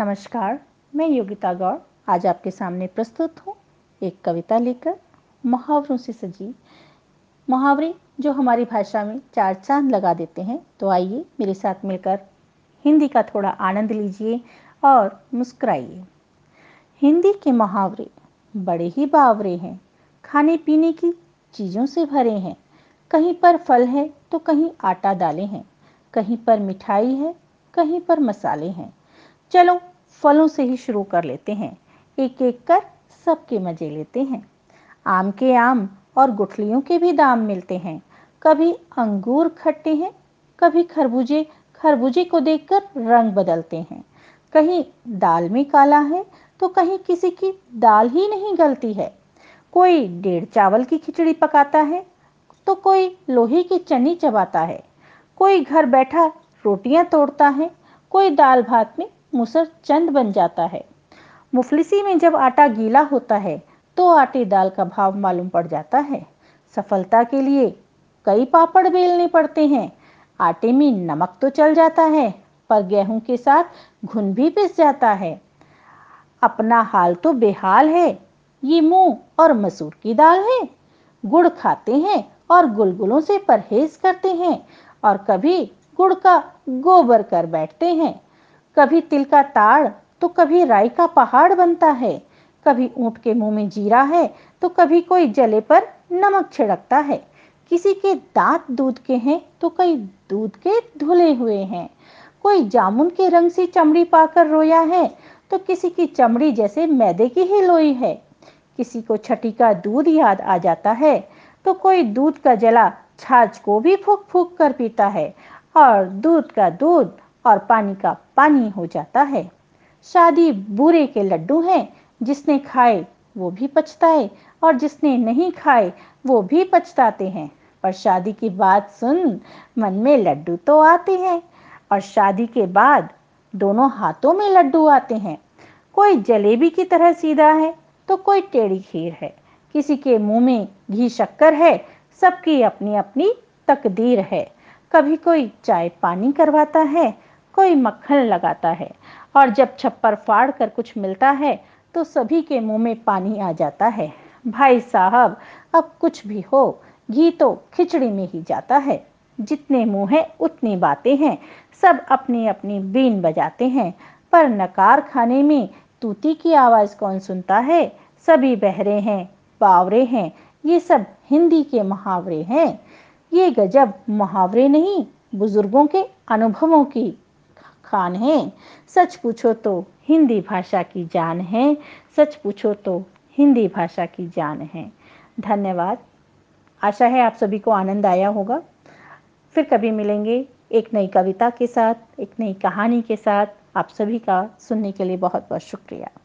नमस्कार, मैं योगिता गौड़। आज आपके सामने प्रस्तुत हूँ एक कविता लेकर मुहावरों से सजी। मुहावरे जो हमारी भाषा में चार चाँद लगा देते हैं तो आइए मेरे साथ मिलकर हिंदी का थोड़ा आनंद लीजिए और मुस्कुराइए। हिंदी के मुहावरे बड़े ही बावरे हैं। खाने पीने की चीज़ों से भरे हैं। कहीं पर फल है तो कहीं आटा डाले हैं। कहीं पर मिठाई है, कहीं पर मसाले हैं। चलो फलों से ही शुरू कर लेते हैं। एक एक कर सबके मज़े लेते हैं। आम के आम और गुठलियों के भी दाम मिलते हैं। कभी अंगूर खट्टे हैं, कभी खरबूजे। खरबूजे को देखकर रंग बदलते हैं। कहीं दाल में काला है तो कहीं किसी की दाल ही नहीं गलती है। कोई डेढ़ चावल की खिचड़ी पकाता है तो कोई लोहे की चनी चबाता है। कोई घर बैठा रोटियाँ तोड़ता है, कोई दाल भात में मुसर चंद बन जाता है। मुफलिसी में जब आटा गीला होता है तो आटे दाल का भाव मालूम पड़ जाता है। सफलता के लिए कई पापड़ बेलने पड़ते हैं। आटे में नमक तो चल जाता है, पर गेहूँ के साथ घुन भी पिस जाता है। अपना हाल तो बेहाल है। ये मूंग और मसूर की दाल है। गुड़ खाते हैं और गुलगुलों से परहेज करते हैं और कभी गुड़ का गोबर कर बैठते हैं। कभी तिल का ताड़ तो कभी राई का पहाड़ बनता है। कभी ऊँट के मुँह में जीरा है तो कभी कोई जले पर नमक छिड़कता है। किसी के दांत दूध के हैं तो कई दूध के धुले हुए हैं। कोई जामुन के रंग से चमड़ी पाकर रोया है तो किसी की चमड़ी जैसे मैदे की ही लोई है। किसी को छठी का दूध याद आ जाता है तो कोई दूध का जला छाछ को भी फूक फूक कर पीता है। और दूध का दूध और पानी का पानी हो जाता है। शादी बुरे के लड्डू हैं, जिसने खाए वो भी पछताए और जिसने नहीं खाए वो भी पछताते हैं। पर शादी की बात सुन, मन में लड्डू तो आते हैं और शादी के बाद दोनों हाथों में लड्डू आते हैं। कोई जलेबी की तरह सीधा है तो कोई टेढ़ी खीर है। किसी के मुँह में घी शक्कर है, सबकी अपनी अपनी तकदीर है। कभी कोई चाय पानी करवाता है कोई मक्खन लगाता है और जब छप्पर फाड़ कर कुछ मिलता है तो सभी के मुँह में पानी आ जाता है। भाई साहब, अब कुछ भी हो, घी तो खिचड़ी में ही जाता है। जितने मुँह है, उतनी बातें हैं। सब अपनी अपनी बीन बजाते हैं। पर नकार खाने में तूती की आवाज़ कौन सुनता है? सभी बहरे हैं, बावरे हैं। ये सब हिंदी के मुहावरे हैं। ये गजब मुहावरे नहीं, बुज़ुर्गों के अनुभवों की। खान है। सच पूछो तो हिंदी भाषा की जान है। सच पूछो तो हिंदी भाषा की जान है। धन्यवाद। आशा है आप सभी को आनंद आया होगा। फिर कभी मिलेंगे एक नई कविता के साथ, एक नई कहानी के साथ। आप सभी का सुनने के लिए बहुत बहुत शुक्रिया।